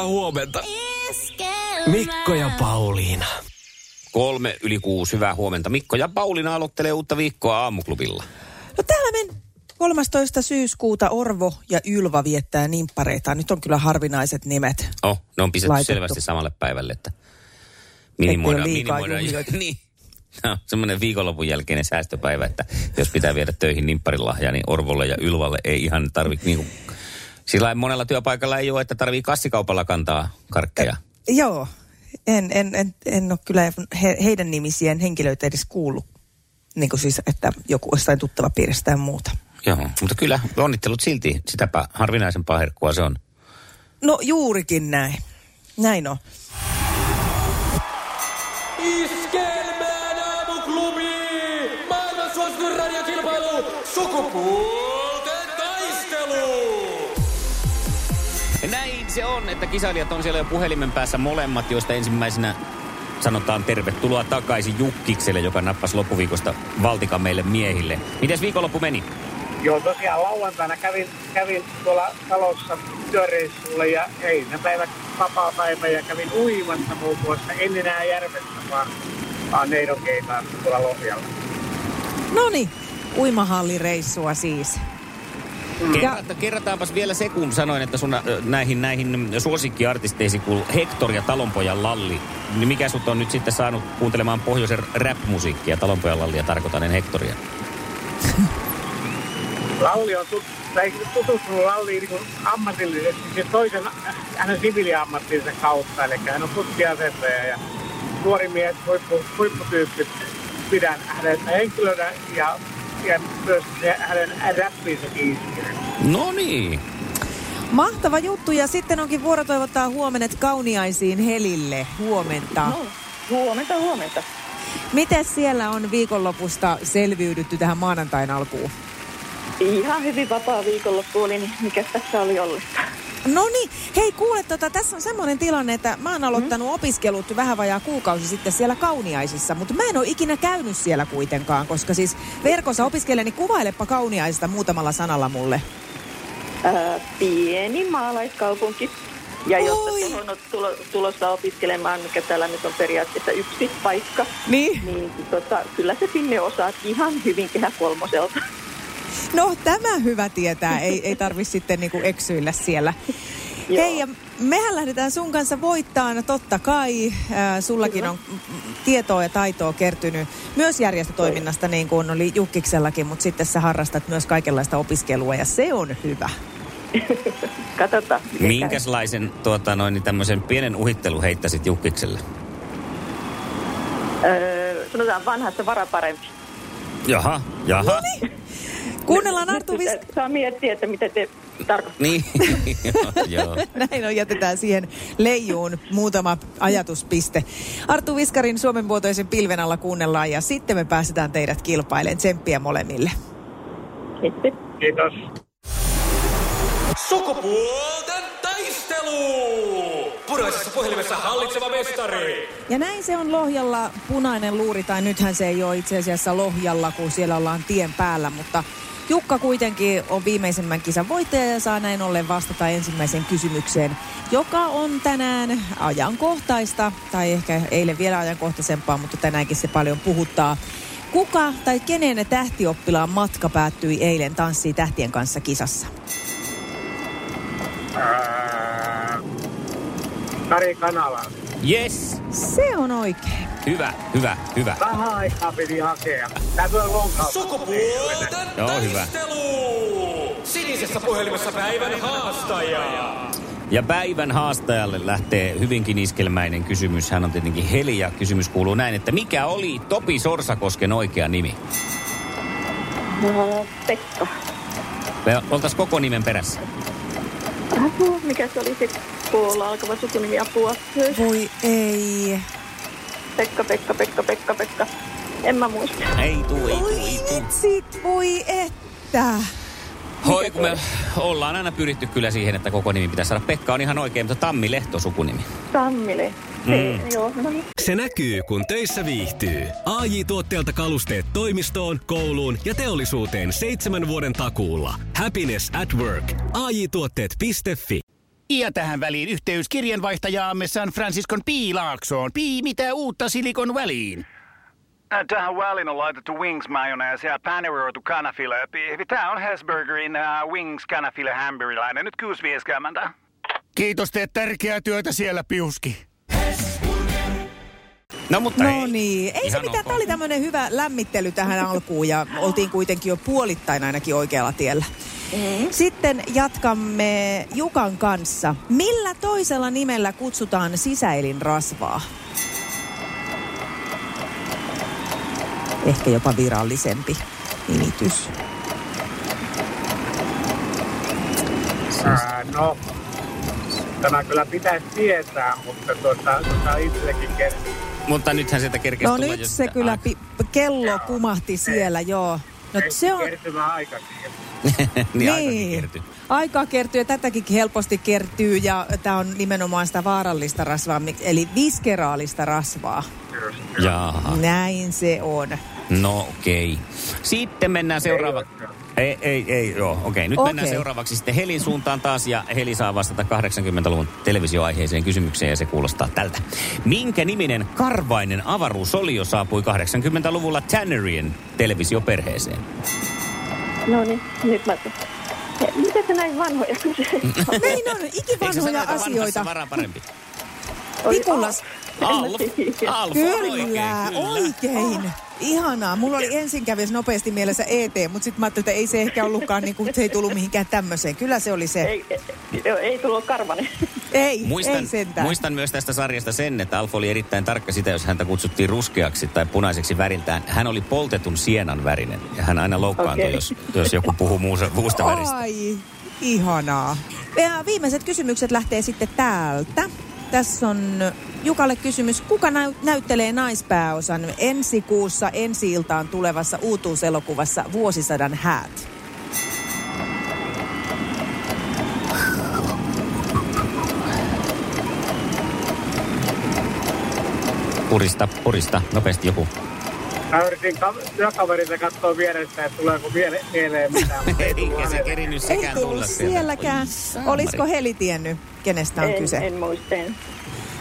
hyvää huomenta. Mikko ja Pauliina. Kolme yli kuusi, hyvää huomenta. Mikko ja Pauliina aloittelee uutta viikkoa aamuklubilla. No täällä men 13. syyskuuta Orvo ja Ylva viettää nimppareita. Nyt on kyllä harvinaiset nimet. Oh, ne on pistetty Laitettu. selvästi samalle päivälle, että minimoidaan, minimoidaan. niin. No, semmoinen viikonlopun jälkeinen säästöpäivä, että jos pitää viedä töihin nimpparilahjaa, niin Orvolle ja Ylvalle ei ihan tarvitse niinku... Sillä monella työpaikalla ei ole, että tarvii kassikaupalla kantaa karkkeja. Joo, en, en, en, en ole kyllä he, heidän nimisiään henkilöitä edes kuullut. Niin kuin siis, että joku jostain tuttava piiristä ja muuta. Joo, mutta kyllä onnittelut silti. Sitäpä harvinaisempaa herkkua se on. No juurikin näin. Näin on. Iskelmään aamuklubi! Maailman suosituin radiokilpailu! Sukupuolten se on, että kisailijat on siellä jo puhelimen päässä molemmat, joista ensimmäisenä sanotaan tervetuloa takaisin Jukkikselle, joka nappasi loppuviikosta valtikan meille miehille. Mites viikonloppu meni? Joo, tosiaan lauantaina kävin, kävin tuolla talossa työreissulla ja heinäpäivä vapaa päivä ja kävin uimassa muun muassa. En enää järvestä, vaan, vaan neidokeitaan tuolla Lohjalla. No niin, uimahallireissua siis. Kerrata, kerrataanpas vielä se, kun sanoin, että sun äh, näihin, näihin suosikkiartisteisiin kuuluu Hector ja Talonpojan Lalli. Niin mikä sut on nyt sitten saanut kuuntelemaan pohjoisen rap-musiikkia? Talonpojan Lallia tarkoitan, en Hectoria. Lalli on tut, tai tutustunut Lalliin niin ammatillisesti sen toisen hänen siviiliammattinsa kautta. Eli hän on tutkijasettaja ja nuori mies, huippu, huipputyyppi. Pidän hänen henkilönä ja, ja myös se hänen räppinsä. No niin. Mahtava juttu ja sitten onkin vuoro toivottaa huomenet kauniaisiin Helille. Huomenta. No, huomenta, huomenta. Miten siellä on viikonlopusta selviydytty tähän maanantain alkuun? Ihan hyvin vapaa viikonloppu oli, niin mikä tässä oli ollessa? No niin, hei kuule, tota, tässä on semmoinen tilanne, että mä oon aloittanut mm. opiskelut vähän vajaa kuukausi sitten siellä Kauniaisissa, mutta mä en ole ikinä käynyt siellä kuitenkaan, koska siis verkossa opiskelen, niin kuvailepa Kauniaisista muutamalla sanalla mulle. Ää, pieni maalaiskaupunki. Ja jos Oi. tuohon on tulo, tulossa opiskelemaan, mikä täällä nyt on periaatteessa yksi paikka, Niin? niin tota, kyllä se sinne osaat ihan hyvin kehä kolmoselta. No tämä hyvä tietää, ei, ei tarvi sitten niinku eksyillä siellä. Joo. Hei, ja mehän lähdetään sun kanssa voittaan, totta kai. Äh, sullakin on mm, tietoa ja taitoa kertynyt myös järjestötoiminnasta, niin kuin oli Jukkiksellakin, mutta sitten sä harrastat myös kaikenlaista opiskelua, ja se on hyvä. Katsotaan. Minkälaisen tuota, noin, niin tämmöisen pienen uhittelu heittäisit Jukkikselle? Öö, sanotaan vanhassa vara parempi. Jaha, jaha. Kuunnellaan Arttu Nyt Vis- Saa miettiä, että mitä te tarkoittaa. Niin, joo, joo. Näin on, jätetään siihen leijuun muutama ajatuspiste. Arttu Viskarin Suomen muotoisen pilven alla kuunnellaan ja sitten me päästetään teidät kilpailemaan. Tsemppiä molemmille. Sitten. Kiitos. Sukupuolten taistelu! Puraisessa puhelimessa hallitseva mestari. Ja näin se on Lohjalla punainen luuri, tai nythän se ei ole itse asiassa Lohjalla, kun siellä ollaan tien päällä, mutta Jukka kuitenkin on viimeisimmän kisan voittaja ja saa näin ollen vastata ensimmäiseen kysymykseen, joka on tänään ajankohtaista, tai ehkä eilen vielä ajankohtaisempaa, mutta tänäänkin se paljon puhuttaa. Kuka tai kenen tähtioppilaan matka päättyi eilen Tanssii tähtien kanssa kisassa? Ää, Kari Kanala. Yes, Se on oikein. Hyvä, hyvä, hyvä. Vähän aikaa piti hakea. Tämä on lonkaus. Sukupuolten Joo, hyvä. Sinisessä puhelimessa päivän haastaja. Ja päivän haastajalle lähtee hyvinkin iskelmäinen kysymys. Hän on tietenkin Heli ja kysymys kuuluu näin, että mikä oli Topi Sorsakosken oikea nimi? No, Pekka. Me oltaisiin koko nimen perässä. Mikä se oli se koolla alkava sukunimi apua? Voi ei. Pekka, Pekka, Pekka, Pekka, Pekka. En mä muista. Ei tuu, ei tuu, Voi ei tuu. vitsit, voi että. Hoi, kun me ollaan aina pyritty kyllä siihen, että koko nimi pitäisi saada. Pekka on ihan oikein, mutta Tammi Lehto sukunimi. Tammile. Mm. Mm. Joo, no niin. Se näkyy, kun töissä viihtyy. ai tuotteelta kalusteet toimistoon, kouluun ja teollisuuteen seitsemän vuoden takuulla. Happiness at work. ai tuotteetfi Ja tähän väliin yhteys kirjanvaihtajaamme San Franciscon Piilaaksoon. Pii, mitä uutta Silikon väliin? Äh, Tähän väliin on laitettu wings mayonnaise ja paneroitu kanafila. Tämä on Hesburgerin uh, wings kanafila hamburilainen. Nyt 6.50. Kiitos, teet tärkeää työtä siellä, Piuski. No mutta No hei. niin, ei se Ihan mitään. ok. Tämä oli tämmöinen hyvä lämmittely tähän alkuun ja oltiin kuitenkin jo puolittain ainakin oikealla tiellä. Sitten jatkamme Jukan kanssa. Millä toisella nimellä kutsutaan sisäelinrasvaa? Ehkä jopa virallisempi nimitys. Ää, no, tämä kyllä pitäisi tietää, mutta tuota, tuota itsekin kertoo. Mutta nythän sieltä kerkesi No nyt se kyllä pi- kello kumahti siellä, joo. No se on... Kertymä aikakin. niin, aikakin kertyi. Aikaa kertyy ja tätäkin helposti kertyy ja tämä on nimenomaan sitä vaarallista rasvaa, eli viskeraalista rasvaa. Jaha. Näin se on. No okei. Okay. Sitten mennään seuraava... Ei, ei, ei, joo, okei. Okay. Nyt Okei. mennään seuraavaksi sitten Helin suuntaan taas ja Heli saa vastata 80-luvun televisioaiheeseen kysymykseen ja se kuulostaa tältä. Minkä niminen karvainen avaruusolio saapui 80-luvulla Tannerien televisioperheeseen? No niin, nyt mä... Mitä se näin vanhoja kysyy? Näin on, Eikö ikivanhoja asioita. varaa parempi? Nikolas, Alf, Alf on oikein, kyllä, kyllä. oikein. Ihanaa. Mulla oli ensin kävis nopeasti mielessä ET, mutta sitten mä ajattelin, että ei se ehkä ollutkaan, niin kuin, se ei tullut mihinkään tämmöiseen. Kyllä se oli se. ei, ei, joo, ei tullut karvanen. Ei, Muistan, ei sentään. muistan myös tästä sarjasta sen, että Alf oli erittäin tarkka sitä, jos häntä kutsuttiin ruskeaksi tai punaiseksi väriltään. Hän oli poltetun sienan värinen ja hän aina loukkaantui, Okei. jos, jos joku puhuu muusta, muusta väristä. Ai, ihanaa. Ja viimeiset kysymykset lähtee sitten täältä. Tässä on Jukalle kysymys. Kuka näy- näyttelee naispääosan ensi kuussa ensi iltaan tulevassa uutuuselokuvassa Vuosisadan häät? Purista, purista, nopeasti joku. Mä yritin ka- työkaverilta katsoa vierestä, että tuleeko miele- mieleen mitään. ei Eikä se kerinyt Ei sekään tulla tullut sieltä. sielläkään. Olisiko. Heli tiennyt, kenestä on en, kyse? en muista.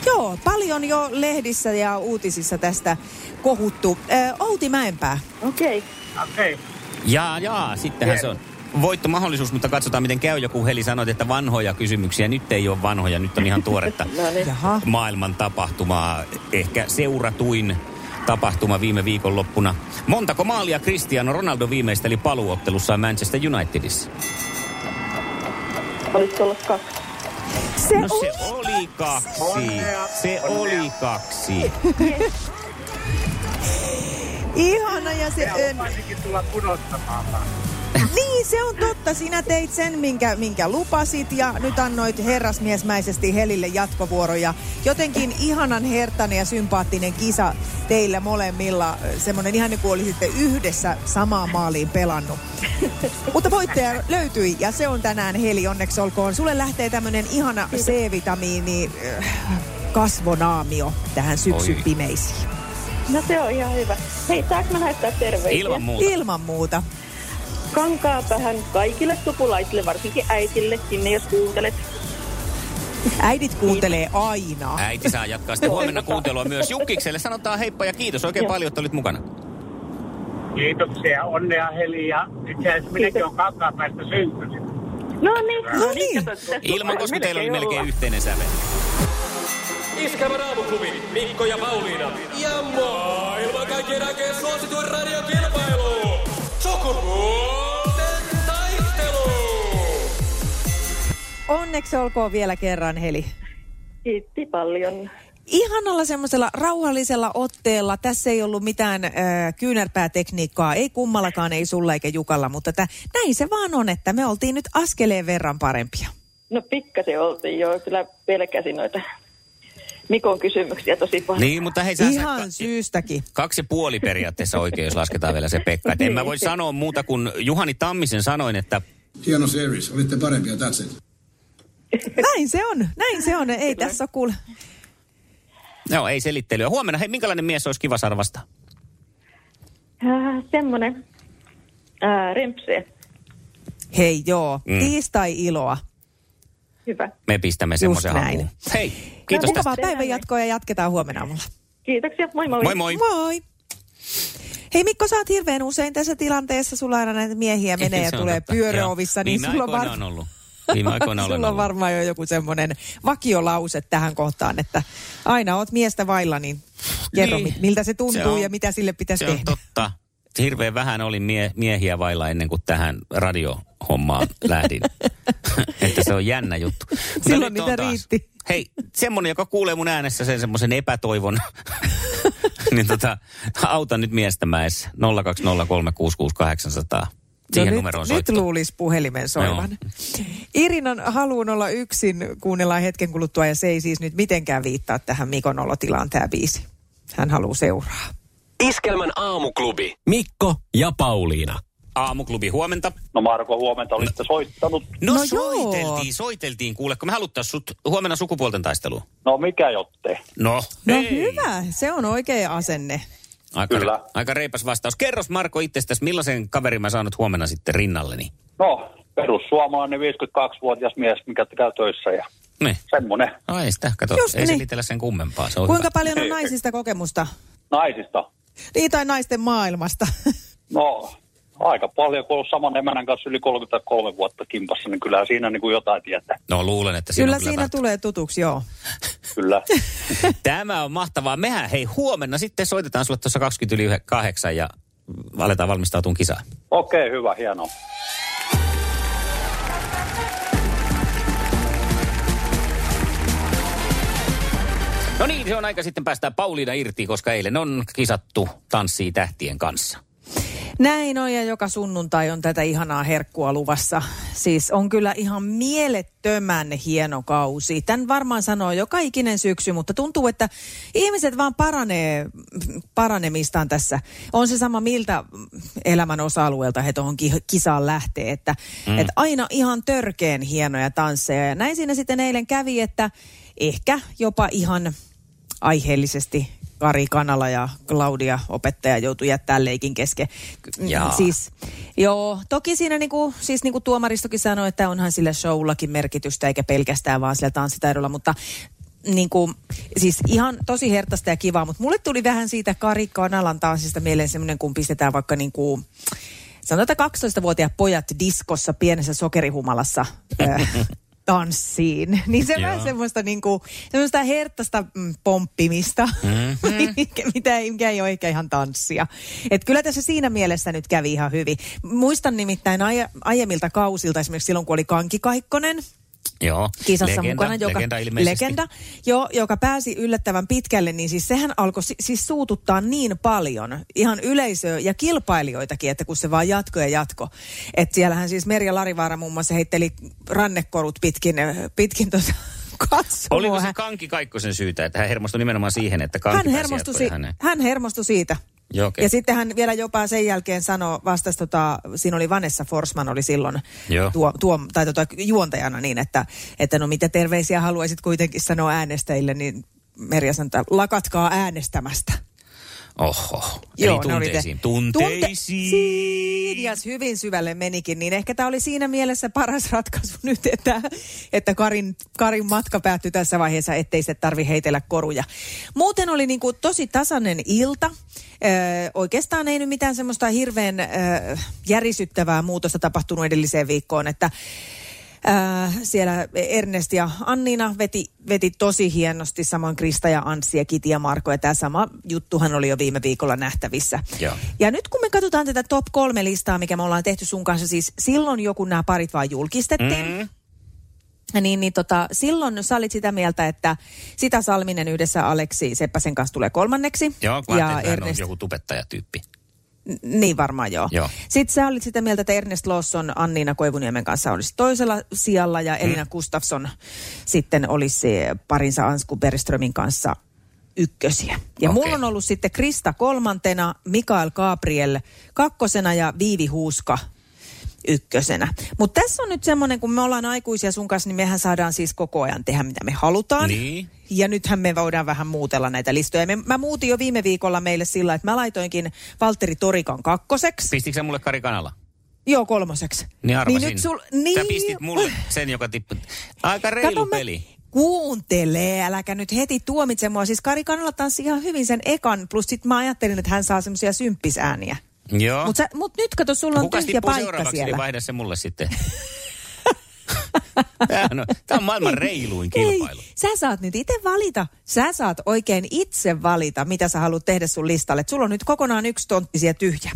Joo, paljon jo lehdissä ja uutisissa tästä kohuttu. Ö, Outi Mäenpää. Okei. Okei. Jaa, jaa, sittenhän se on. Voittomahdollisuus, mutta katsotaan miten käy. Joku Heli sanoi, että vanhoja kysymyksiä. Nyt ei ole vanhoja, nyt on ihan tuoretta No niin. Jaha. maailman tapahtumaa. Ehkä seuratuin tapahtuma viime viikonloppuna. Montako maalia Cristiano Ronaldo viimeisteli paluottelussaan Manchester Unitedissa? Olisiko ollut kaksi? Se No se oli oli kaksi. Onnea, Se onnea. oli kaksi. ihana ja se... Ja Ö, lupasinkin tulla pudottamaan. Niin, se on totta. Sinä teit sen, minkä, minkä lupasit ja nyt annoit herrasmiesmäisesti Helille jatkovuoroja. Jotenkin ihanan hertainen ja sympaattinen kisa teillä molemmilla. Semmoinen ihan niin kuin olisitte yhdessä samaan maaliin pelannut. Mutta voittaja löytyi ja se on tänään Heli, onneksi olkoon. Sulle lähtee tämmöinen ihana C-vitamiini äh, kasvonaamio tähän syksyn pimeisiin. No se on ihan hyvä. Hei, saanko mä lähettää terveisiä? Ilman muuta. Ilman muuta. Kankaapähän kaikille sukulaisille, varsinkin äitille, sinne jos kuuntelet. Äidit kuuntelee aina. Äiti saa jatkaa sitten huomenna kuuntelua myös Jukkikselle. Sanotaan heippa ja kiitos oikein Joo. paljon, että olit mukana. Kiitoksia, onnea Heli ja itse asiassa minäkin olen kankaan päästä syntynyt. No niin, No niin. Ilman, on koska teillä oli melkein yhteinen sävel. Iskävä raamuklubi, Mikko ja Pauliina. Ja maailman kaikkien aikeen suosituen radiokilpailu. Sukupuolten Onneksi olkoon vielä kerran, Heli. Kiitti paljon. Ihanalla semmoisella rauhallisella otteella. Tässä ei ollut mitään äh, kyynärpäätekniikkaa, ei kummallakaan, ei sulla eikä Jukalla, mutta tä, näin se vaan on, että me oltiin nyt askeleen verran parempia. No pikkasen oltiin jo. Kyllä pelkäsin noita Mikon kysymyksiä tosi paljon. Niin, mutta hei, sä Ihan sä- syystäkin. Kaksi puoli periaatteessa oikein, jos lasketaan vielä se Pekka. Et en mä voi sanoa muuta kuin Juhani Tammisen sanoin, että Hieno series. Olitte parempia, that's it. Näin se on, näin se on. Ei tässä ole kuule. joo, ei selittelyä. Huomenna, hei, minkälainen mies olisi kiva saada vastaan? Äh, semmoinen äh. Hei joo, Mm. tiistai-iloa. Hyvä. Me pistämme semmoisen näin. hakuun. Hei, kiitos Mukavaa tästä. päivän jatkoa ja jatketaan huomenna aamulla. Kiitoksia. Moi moi. Moi moi. Moi! Hei Mikko, sä oot hirveän usein tässä tilanteessa. Sulla aina näitä miehiä menee ja tulee pyöräovissa, niin Viime sulla on, var... on ollut. Viime aikoina olen sulla on ollut. varmaan jo joku semmoinen vakiolause tähän kohtaan, että aina oot miestä vailla, niin kerro Niin. miltä se tuntuu Se on- ja mitä sille pitäisi Se on tehdä. totta. Hirveän vähän oli mie- miehiä vailla ennen kuin tähän radiohommaan lähdin. että se on jännä juttu. Silloin on taas- riitti. Hei, semmonen, joka kuulee mun äänessä sen semmoisen epätoivon, niin tota, auta nyt miestä mäessä. 020366800. Siihen no numeroon nyt, nyt soitto. luulisi puhelimen soivan. Irinan haluun olla yksin kuunnellaan hetken kuluttua ja se ei siis nyt mitenkään viittaa tähän Mikon olotilaan tämä biisi. Hän haluaa seuraa. Iskelmän aamuklubi. Mikko ja Pauliina. Aamuklubi, huomenta. No Marko, huomenta olisitte soittanut. No, No no joo. soiteltiin, soiteltiin. Kuuleko, me haluttaisiin sut huomenna sukupuolten taisteluun. No mikä jotte? No, No hyvä, se on oikea asenne. Aika, Kyllä. aika reipas vastaus. Kerros Marko itsestäsi, millaisen kaverin mä saanut huomenna sitten rinnalleni? No, perussuomalainen 52-vuotias mies, mikä käy töissä ja Ne. semmonen No ei sitä, kato, Just ei niin. selitellä sen kummempaa. Se on Kuinka hyvä. paljon on naisista kokemusta? naisista. Niin tai naisten maailmasta. No, aika paljon, kun on ollut saman emänän kanssa yli 33 vuotta kimpassa, niin kyllä siinä niin kuin jotain tietää. No luulen, että siinä Kyllä on siinä tulee tutuksi, joo. Kyllä. Tämä on mahtavaa. Mehän hei huomenna sitten soitetaan sulle tuossa 20 yli 8 ja aletaan valmistautua kisaan. Okei, hyvä, hienoa. No niin, se on aika sitten päästää Pauliina irti, koska eilen on kisattu Tanssii tähtien kanssa. Näin on ja joka sunnuntai on tätä ihanaa herkkua luvassa. Siis on kyllä ihan mielettömän hieno kausi. Tän varmaan sanoo joka ikinen syksy, mutta tuntuu, että ihmiset vaan paranee paranemistaan tässä. On se sama miltä elämän osa-alueelta he tuohon ki- kisaan lähtee. Että, mm. että aina ihan törkeen hienoja tansseja. Ja näin siinä sitten eilen kävi, että ehkä jopa ihan aiheellisesti Kari Kanala ja Claudia opettaja joutui jättää leikin kesken. Jaa. Siis, joo, toki siinä niinku, siis niinku tuomaristokin sanoi, että onhan sillä showllakin merkitystä eikä pelkästään vaan sillä tanssitaidolla, mutta niin kuin, siis ihan tosi hertaista ja kivaa, mutta mulle tuli vähän siitä Kari Kanalan tanssista mieleen semmoinen, kun pistetään vaikka niin kuin, sanotaan 12-vuotiaat pojat diskossa pienessä sokerihumalassa tanssiin. Niin se on vähän semmoista, niin kuin, semmoista herttaista mm, pomppimista, mm-hmm. mitä ei, mikä ei ole ehkä ihan tanssia. Et kyllä tässä siinä mielessä nyt kävi ihan hyvin. Muistan nimittäin aie, aiemmilta kausilta, esimerkiksi silloin kun oli Kanki Kaikkonen, Joo. kisassa legenda, mukana, joka, legenda ilmeisesti. legenda jo, joka pääsi yllättävän pitkälle, niin siis sehän alkoi si- siis suututtaa niin paljon ihan yleisöä ja kilpailijoitakin, että kun se vaan jatko ja jatko. Että siellähän siis Merja Larivaara muun muassa heitteli rannekorut pitkin, äh, pitkin tuota katsomoa. Oliko se Kanki Kaikkosen syytä, että hän hermostui nimenomaan siihen, että Kanki hän hermostui, si- hänen? hän hermostui siitä. Joo, okei. Ja sitten hän vielä jopa sen jälkeen sanoi, vastasi tota, siinä oli Vanessa Forsman oli silloin Joo. tuo, tuo, tai tota, juontajana niin, että, että no mitä terveisiä haluaisit kuitenkin sanoa äänestäjille, niin Merja sanoi, että lakatkaa äänestämästä. Oho. Joo, Eli oli te- tunteisiin. Tunteisiin. Tunteisiin. Ja hyvin syvälle menikin, niin ehkä tämä oli siinä mielessä paras ratkaisu nyt, että, että Karin, Karin matka päättyi tässä vaiheessa, ettei se tarvi heitellä koruja. Muuten oli niin kuin tosi tasainen ilta. Ö, oikeastaan ei nyt mitään semmoista hirveän ö, järisyttävää muutosta tapahtunut edelliseen viikkoon, että Äh, siellä Ernest ja Annina veti, veti tosi hienosti, samoin Krista ja Anssi ja Kiti ja Marko. Ja tämä sama juttuhan oli jo viime viikolla nähtävissä. Joo. Ja nyt kun me katsotaan tätä top kolme listaa, mikä me ollaan tehty sun kanssa, siis silloin joku nämä parit vaan julkistettiin. Mm. Niin, niin tota, silloin sä olit sitä mieltä, että sitä Salminen yhdessä Aleksi Seppäsen kanssa tulee kolmanneksi. Joo, ja hän on Ernest, joku tubettajatyyppi. Niin varmaan joo. Joo. Sitten sä olit sitä mieltä, että Ernest Lawson Anniina Koivuniemen kanssa olisi toisella sijalla ja Elina mm. Gustafsson sitten olisi parinsa Ansku Bergströmin kanssa ykkösiä. Ja Okei. mulla on ollut sitten Krista kolmantena, Mikael Gabriel kakkosena ja Viivi Huuska ykkösenä. Mutta tässä on nyt semmoinen, kun me ollaan aikuisia sun kanssa, niin mehän saadaan siis koko ajan tehdä mitä me halutaan. Niin. Ja nythän me voidaan vähän muutella näitä listoja. Me, mä muutin jo viime viikolla meille sillä, että mä laitoinkin Valtteri Torikan kakkoseksi. Pistikö sä mulle Kari Kanala? Joo, kolmoseksi. Niin arvasin. Niin nyt sul, niin, Sä pistit mulle sen, joka tippui. Aika reilu Kato, mä- peli. Kuuntele, äläkä nyt heti tuomitse mua. Siis Kari Kanala tanssi ihan hyvin sen ekan, plus sit mä ajattelin, että hän saa semmoisia symppisääniä. Joo. Mutta mut nyt kato, sulla on Kuka tyhjä paikka siellä. niin vaihda se mulle sitten. Tämä on, tämä on maailman reiluin kilpailu. Ei, sä saat nyt itse valita. Sä saat oikein itse valita, mitä sä haluat tehdä sun listalle. Et sulla on nyt kokonaan yksi tontti siellä tyhjä.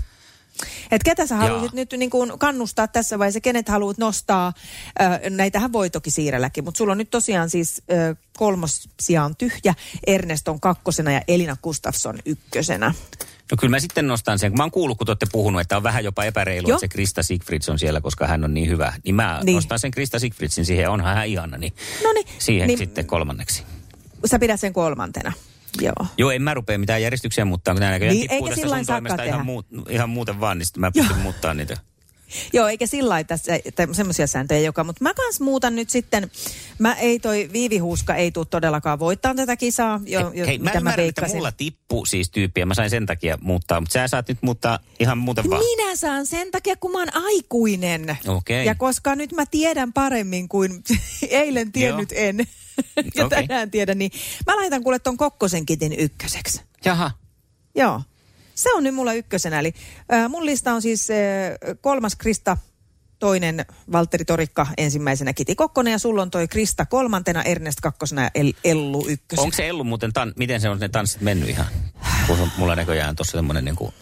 Et ketä sä haluaisit nyt niin kuin kannustaa tässä vaiheessa, kenet haluat nostaa, ö, näitähän voi toki siirrelläkin, mutta sulla on nyt tosiaan siis ö, kolmos sija on tyhjä, Ernest on kakkosena ja Elina Gustafsson ykkösenä. No kyllä mä sitten nostan sen, kun mä oon kuullut, kun te olette puhunut, että on vähän jopa epäreilu, Joo. että se Krista Sigfrids on siellä, koska hän on niin hyvä. Niin mä Niin. nostan sen Krista Sigfridsin siihen, onhan hän ihana, niin Noniin, siihen niin- sitten kolmanneksi. Sä pidät sen kolmantena. Joo. Joo, en mä rupea mitään järjestyksiä muuttaa, kun nämä näköjään Niin, tippuu tästä sun toimesta ihan, muut, ihan muuten vaan, niin sitten mä pystyn muuttaa niitä. Joo, eikä sillä lailla tässä semmoisia sääntöjä joka, mutta mä kans muutan nyt sitten, mä ei toi Viivi Huuska ei tule todellakaan voittaa tätä kisaa, jo, jo, Hei, mä mitä mä, ymmärrän, että mulla tippu siis tyyppiä, mä sain sen takia muuttaa, mutta sä saat nyt muuttaa ihan muuten vaan. Minä saan sen takia, kun mä oon aikuinen. Okei. Ja koska nyt mä tiedän paremmin kuin eilen tiennyt Joo. en. ja Okei. tänään tiedän, niin mä laitan kuule ton Kokkosen kitin ykköseksi. Jaha. Joo. Se on nyt mulla ykkösenä. Eli äh, mun lista on siis äh, kolmas Krista, toinen Valtteri Torikka ensimmäisenä Kiti Kokkonen ja sulla on toi Krista kolmantena, Ernest kakkosena ja El- Ellu ykkösenä. Onko se Ellu muuten, tan- miten se on ne tanssit mennyt ihan? Kun mulla näköjään tuossa semmoinen niin kuin,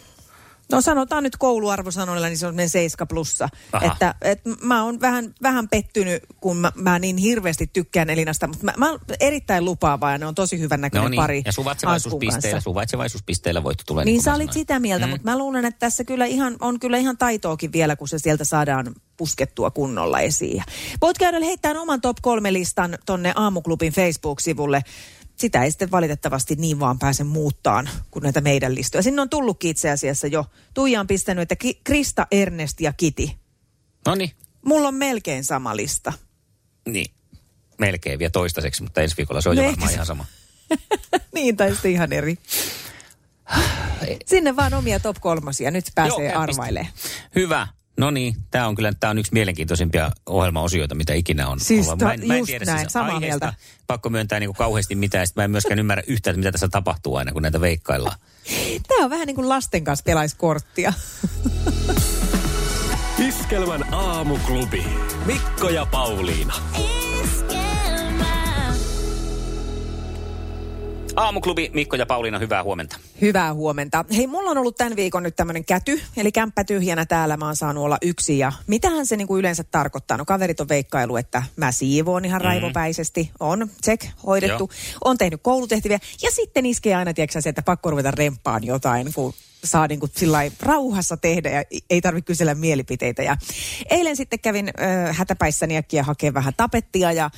No sanotaan nyt kouluarvosanoilla, niin se on 7 plussa. Aha. Että, et mä oon vähän, vähän pettynyt, kun mä, mä niin hirveästi tykkään Elinasta, mutta mä, mä oon erittäin lupaava ja ne on tosi hyvän näköinen no niin, pari. ja suvaitsevaisuuspisteillä, suvaitsevaisuuspisteillä voit tulla. Niin kuin sä olit sitä mieltä, Mm. mutta mä luulen, että tässä kyllä ihan, on kyllä ihan taitoakin vielä, kun se sieltä saadaan puskettua kunnolla esiin. Voit käydä heittämään oman top kolme listan tonne Aamuklubin Facebook-sivulle. Sitä ei sitten valitettavasti niin vaan pääse muuttaan kuin näitä meidän listoja. Sinne on tullutkin itse asiassa jo. Tuija on pistänyt, että Ki- Krista, Ernest ja Kiti. No niin, Mulla on melkein sama lista. niin. Melkein vielä toistaiseksi, mutta ensi viikolla se on jo varmaan ihan sama. niin, tai sitten ihan eri. Sinne vaan omia top kolmosia. Nyt pääsee arvailemaan. Hyvä. No niin, tämä on kyllä tää on yksi mielenkiintoisimpia ohjelmaosioita, mitä ikinä on. Siis ollut. mä en, mä en tiedä näin, siis samaa aiheesta, mieltä. pakko myöntää niin kuin kauheasti mitään, mä en myöskään ymmärrä yhtään, että mitä tässä tapahtuu aina, kun näitä veikkaillaan. Tämä on vähän niin kuin lasten kanssa pelaiskorttia. Iskelmän aamuklubi. Mikko ja Pauliina. Aamuklubi, Mikko ja Pauliina, hyvää huomenta. Hyvää huomenta. Hei, mulla on ollut tämän viikon nyt tämmöinen käty, eli kämppä tyhjänä täällä. Mä oon saanut olla yksi ja mitähän se niinku yleensä tarkoittaa? No kaverit on veikkailu, että mä siivoon ihan raivopäisesti. On, check, hoidettu. Joo. On tehnyt koulutehtäviä ja sitten iskee aina, tiedätkö se, että pakko ruveta remppaan jotain, kun saa niin kuin rauhassa tehdä ja ei tarvitse kysellä mielipiteitä. Ja eilen sitten kävin ö, hätäpäissäni äkkiä hakemaan vähän tapettia ja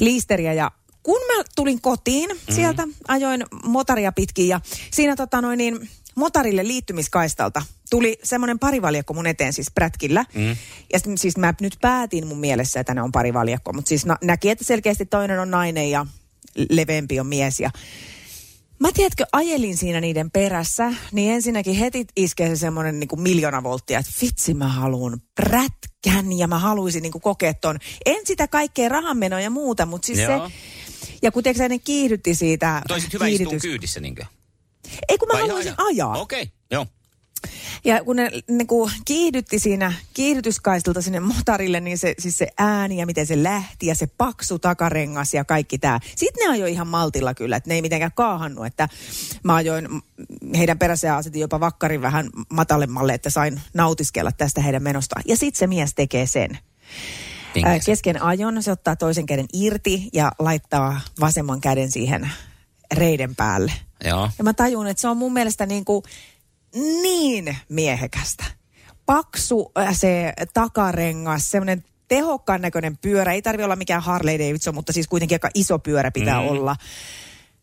liisteriä ja kun mä tulin kotiin mm. sieltä, ajoin motaria pitkin ja siinä tota noin niin, motarille liittymiskaistalta tuli semmoinen parivaljakko mun eteen siis prätkillä. Mm. Ja sit, siis mä nyt päätin mun mielessä, että ne on parivaljakko, mutta siis na, näki, että selkeästi toinen on nainen ja leveämpi on mies ja Mä tiedätkö, ajelin siinä niiden perässä, niin ensinnäkin heti iskee se semmoinen niin miljoona volttia, että vitsi mä haluan prätkän ja mä haluaisin niin kokea ton. En sitä kaikkea rahanmenoa ja muuta, mutta siis Joo. se, ja kun tiedätkö, ne kiihdytti siitä Toisit hyvä istua kyydissä, niinkö? Ei kun mä Vai haluaisin ihan- ajaa. Okei, okay, joo. Ja kun ne, ne kun kiihdytti siinä kiihdytyskaistalta sinne motarille, niin se, siis se ääni ja miten se lähti ja se paksu takarengas ja kaikki tämä. Sitten ne ajoi ihan maltilla kyllä, että ne ei mitenkään kaahannut, että mä ajoin heidän perässä ja asetin jopa vakkarin vähän matalemmalle, että sain nautiskella tästä heidän menostaan. Ja sitten se mies tekee sen. Se- kesken ajon se ottaa toisen käden irti ja laittaa vasemman käden siihen reiden päälle. Joo. Ja mä tajun, että se on mun mielestä niin kuin, niin miehekästä. Paksu äh, se takarengas, semmoinen tehokkaan näköinen pyörä. Ei tarvi olla mikään Harley Davidson, mutta siis kuitenkin aika iso pyörä pitää mm. olla.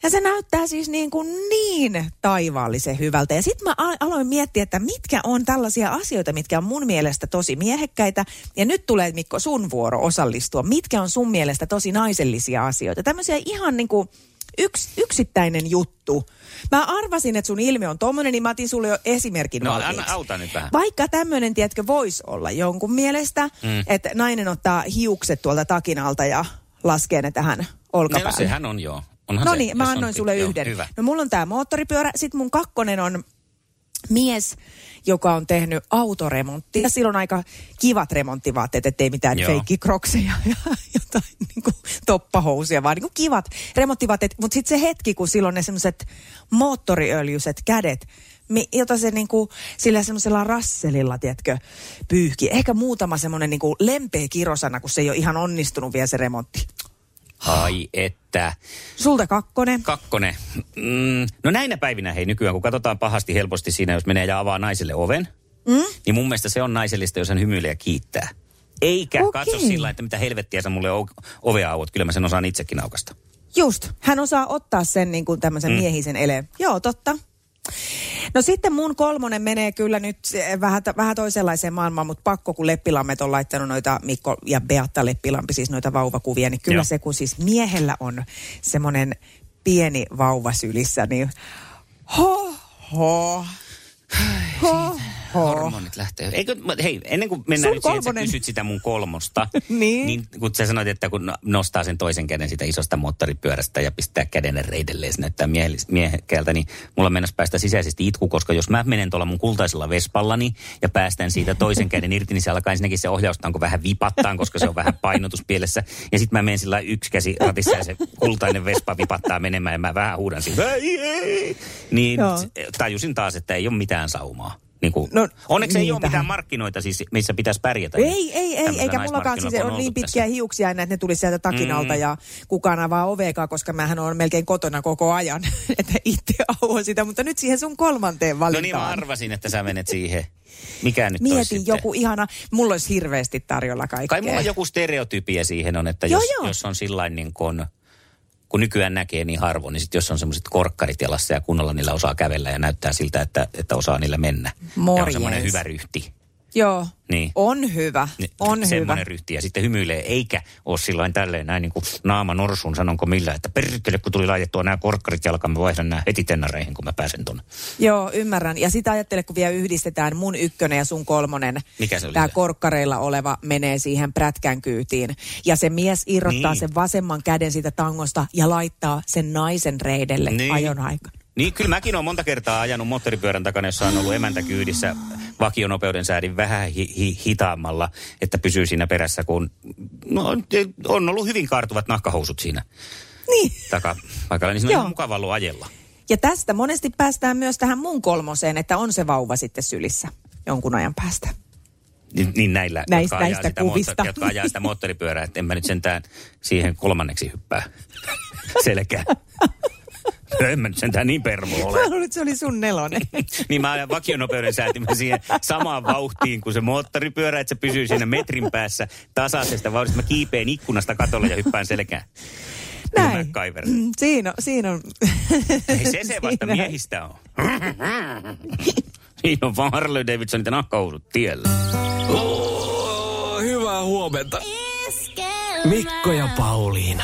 Ja se näyttää siis niin, kuin niin taivaallisen hyvältä. Ja sitten mä al- aloin miettiä, että mitkä on tällaisia asioita, mitkä on mun mielestä tosi miehekkäitä. Ja nyt tulee Mikko sun vuoro osallistua. Mitkä on sun mielestä tosi naisellisia asioita? Tämmöisiä ihan niin kuin yks, yksittäinen juttu. Mä arvasin, että sun ilme on tommonen, niin mä otin sulle jo esimerkin No valmiiksi. anna, auta nyt vähän. Vaikka tämmöinen, tiedätkö, voisi olla jonkun mielestä, mm. että nainen ottaa hiukset tuolta takin alta ja laskee ne tähän No, olkapäälle. sehän on joo. Onhan No niin, mä on annoin pit- sulle joo, yhden. Hyvä. No mulla on tää moottoripyörä, sit mun kakkonen on mies, joka on tehnyt autoremonttia. Ja silloin aika kivat remonttivaatteet, ettei mitään Joo. feikkikrokseja ja jotain niin kuin toppahousuja, vaan niin kuin kivat remonttivaatteet. Mutta sitten se hetki, kun silloin ne semmoiset moottoriöljyset kädet, jota se niin kuin sillä semmoisella rasselilla, tiedätkö, pyyhki. Ehkä muutama semmoinen niin kuin lempeä kirosana, kun se ei ole ihan onnistunut vielä se remontti. Ai että. Sulta kakkonen. Kakkonen. Mm, no näinä päivinä hei nykyään, kun katsotaan pahasti helposti siinä, jos menee ja avaa naiselle oven, mm? niin mun mielestä se on naisellista, jos hän hymyilee ja kiittää. Eikä Okei. katso sillä, että mitä helvettiä sä mulle ovea auot. Kyllä mä sen osaan itsekin aukasta. Just, hän osaa ottaa sen niin kuin tämmöisen mm. miehisen eleen. Joo, totta. No sitten mun kolmonen menee kyllä nyt eh, vähän, vähän toisenlaiseen maailmaan, mutta pakko kun Leppilammet on laittanut noita, Mikko ja Beatta Leppilampi siis noita vauvakuvia, niin kyllä Joo. se kun siis miehellä on semmoinen pieni vauva sylissä, niin ho, ho, ho, ho. Hormonit lähtee. Eikö, hei, ennen kuin mennään Sun nyt siihen, että kolmonen. kysyt sitä mun kolmosta. Niin. niin. kun sä sanoit, että kun no- nostaa sen toisen käden sitä isosta moottoripyörästä ja pistää käden reidelle ja se näyttää miehellis- niin mulla mennäisi päästä sisäisesti itku, koska jos mä menen tuolla mun kultaisella vespallani ja päästän siitä toisen käden irti, niin se alkaa ensinnäkin se ohjaustanko vähän vipattaan, koska se on vähän painotuspielessä. Ja sitten mä menen sillä yksi käsi ratissa ja se kultainen vespa vipattaa menemään ja mä vähän huudan siinä. "Ei, ei!" Niin Joo. tajusin taas, että ei ole mitään saumaa. Niin kuin, No, onneksi ei niin ole tähän. mitään markkinoita, siis, missä pitäisi pärjätä. Ei, niin ei, ei, eikä mullakaan siis on niin pitkiä hiuksia enää, että ne tuli sieltä takin Mm. ja kukaan avaa oveekaan, koska mähän on melkein kotona koko ajan, että itse auon sitä, mutta nyt siihen sun kolmanteen tässä. No niin, valintaan. mä arvasin, että sä menet siihen. Mikä nyt Mietin sitten? joku ihana, mulla olisi hirveästi tarjolla kaikkea. Kai mulla joku stereotypia siihen on, että jos, joo. jos on sillain niin kun, kun nykyään näkee niin harvoin, niin sit jos on semmoiset korkkarit jalassa ja kunnolla niillä osaa kävellä ja näyttää siltä, että, että osaa niillä mennä. Ja on Morjens. semmoinen hyvä ryhti. Joo, Niin. on hyvä, Niin, on hyvä. semmoinen ryhti ja sitten hymyilee, eikä ole sillain tälleen näin niin kuin naama norsuun, sanonko millä, että perkele kun tuli laitettua nämä korkkarit jalkaan, mä vaihdan nämä heti tennareihin, kun mä pääsen tuonne. Joo, ymmärrän. Ja sitä ajattele, kun vielä yhdistetään mun ykkönen ja sun kolmonen. Mikä se oli Tämä se? korkkareilla oleva menee siihen prätkän kyytiin. Ja se mies irrottaa Niin. sen vasemman käden siitä tangosta ja laittaa sen naisen reidelle Niin. ajon aikana. Niin, kyllä mäkin olen monta kertaa ajanut moottoripyörän takana, jossa on ollut emäntä kyydissä vakionopeuden säädin vähän hi- hi- hitaammalla, että pysyy siinä perässä, kun no, on ollut hyvin kaartuvat nahkahousut siinä Niin. takapaikalla, niin siinä on mukava ollut ajella. Ja tästä monesti päästään myös tähän mun kolmoseen, että on se vauva sitten sylissä jonkun ajan päästä. Niin, niin näillä, Näistä- jotka, ajaa näistä sitä kuvista. moottor- jotka ajaa sitä moottoripyörää, että en mä nyt sentään siihen kolmanneksi hyppää selkää. en mä nyt sentään niin permo ole. Mä luulen, että se oli sun nelonen. niin mä ajan vakionopeuden säätimen siihen samaan vauhtiin kuin se moottoripyörä, että se pysyy siinä metrin päässä tasaisesta vauhdista. Mä kiipeen ikkunasta katolle ja hyppään selkään. Näin. Mm, Siinä on, siinä on. Ei se se vasta Siinä. miehistä on. Siinä on vaan Harley Davidsonit ja nahkahousut tiellä. Oh, hyvää huomenta. Mikko ja Pauliina.